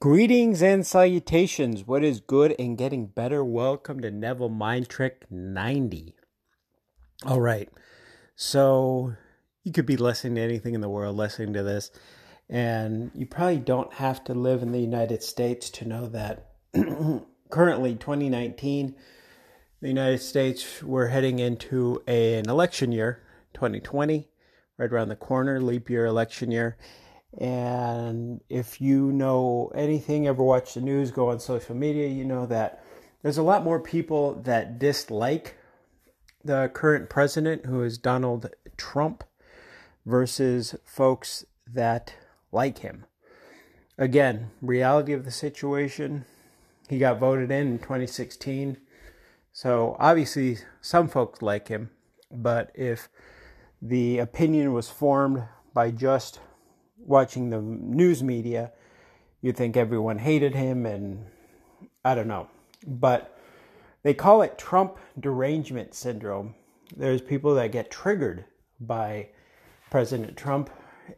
Greetings and salutations. What is good and getting better? Welcome to Neville Mind Trick 90. All right. So you could be listening to anything in the world, listening to this, and you probably don't have to live in the United States to know that currently 2019 the United States we're heading into a, an election year, 2020, right around the corner, leap year election year and if you know anything, ever watch the news, go on social media, you know that there's a lot more people that dislike the current president, who is Donald Trump, versus folks that like him. Again, reality of the situation, he got voted in in 2016. So obviously, some folks like him, but if the opinion was formed by just watching the news media, you think everyone hated him, and I don't know. But they call it Trump derangement syndrome. There's people that get triggered by President Trump.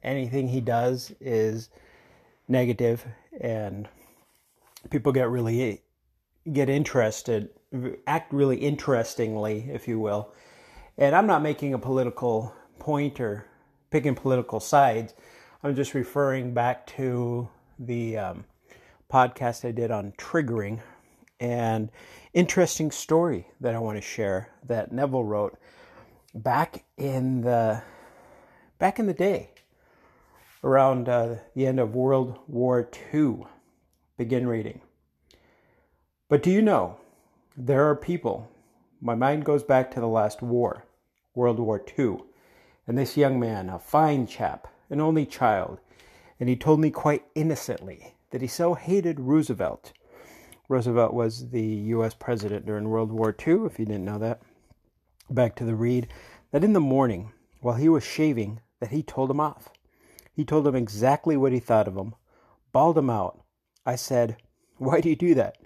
Anything he does is negative, and people get really get interested, act really interestingly, if you will. And I'm not making a political point or picking political sides. I'm just referring back to the um, podcast I did on triggering and interesting story that I want to share that Neville wrote back in the back in the day around uh, the end of World War II. Begin reading. But do you know there are people? My mind goes back to the last war, World War II, and this young man, a fine chap, an only child, and he told me quite innocently that he so hated Roosevelt. Roosevelt was the U.S. president during World War II, if you didn't know that. Back to the read, that in the morning, while he was shaving, that he told him off. He told him exactly what he thought of him, bawled him out. I said, Why do you do that?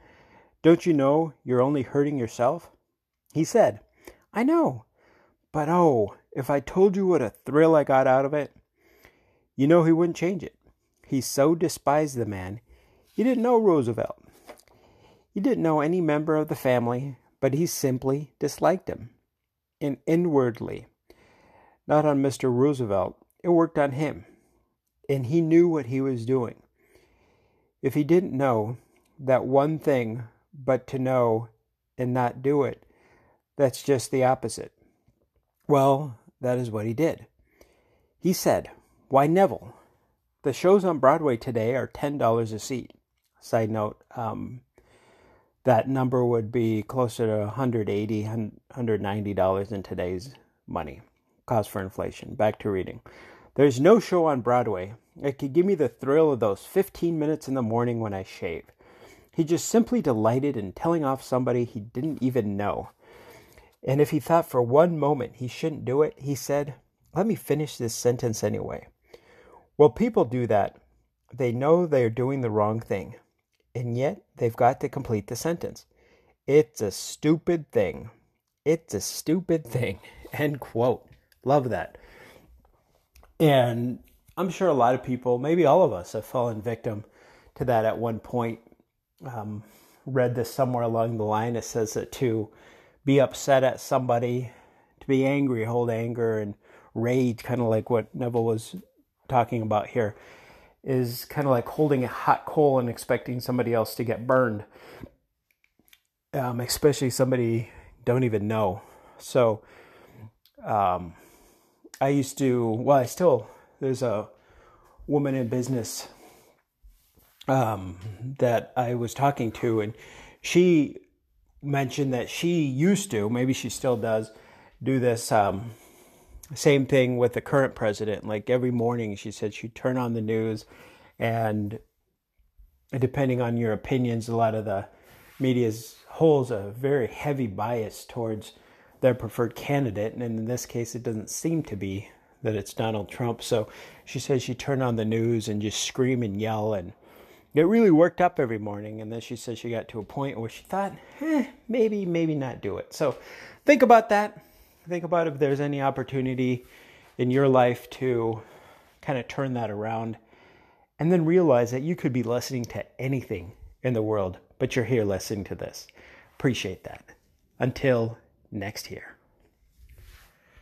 Don't you know you're only hurting yourself? He said, I know, but oh, if I told you what a thrill I got out of it, you know he wouldn't change it. He so despised the man. He didn't know Roosevelt. He didn't know any member of the family, but he simply disliked him. And inwardly, not on Mr. Roosevelt, it worked on him. And he knew what he was doing. If he didn't know that one thing, but to know and not do it, that's just the opposite. Well, that is what he did. He said, why, Neville, the shows on Broadway today are $10 a seat. Side note, um, that number would be closer to $180, $190 in today's money. Cost for inflation. Back to reading. There's no show on Broadway that could give me the thrill of those 15 minutes in the morning when I shave. He just simply delighted in telling off somebody he didn't even know. And if he thought for one moment he shouldn't do it, he said, Let me finish this sentence anyway. Well, people do that. They know they are doing the wrong thing, and yet they've got to complete the sentence. It's a stupid thing. It's a stupid thing. End quote. Love that. And I'm sure a lot of people, maybe all of us, have fallen victim to that at one point. Um, read this somewhere along the line. It says that to be upset at somebody, to be angry, hold anger and rage, kind of like what Neville was talking about here is kind of like holding a hot coal and expecting somebody else to get burned, um, especially somebody don't even know. So, um, I used to, well, I still, there's a woman in business um, that I was talking to, and she mentioned that she used to, maybe she still does, do this um, same thing with the current president. Like every morning, she said she'd turn on the news, and depending on your opinions, a lot of the media holds a very heavy bias towards their preferred candidate. And in this case, it doesn't seem to be that it's Donald Trump. So she says she turned on the news and just scream and yell and get really worked up every morning. And then she says she got to a point where she thought, eh, maybe, maybe not do it. So think about that think about if there's any opportunity in your life to kind of turn that around and then realize that you could be listening to anything in the world, but you're here listening to this. Appreciate that. Until next year.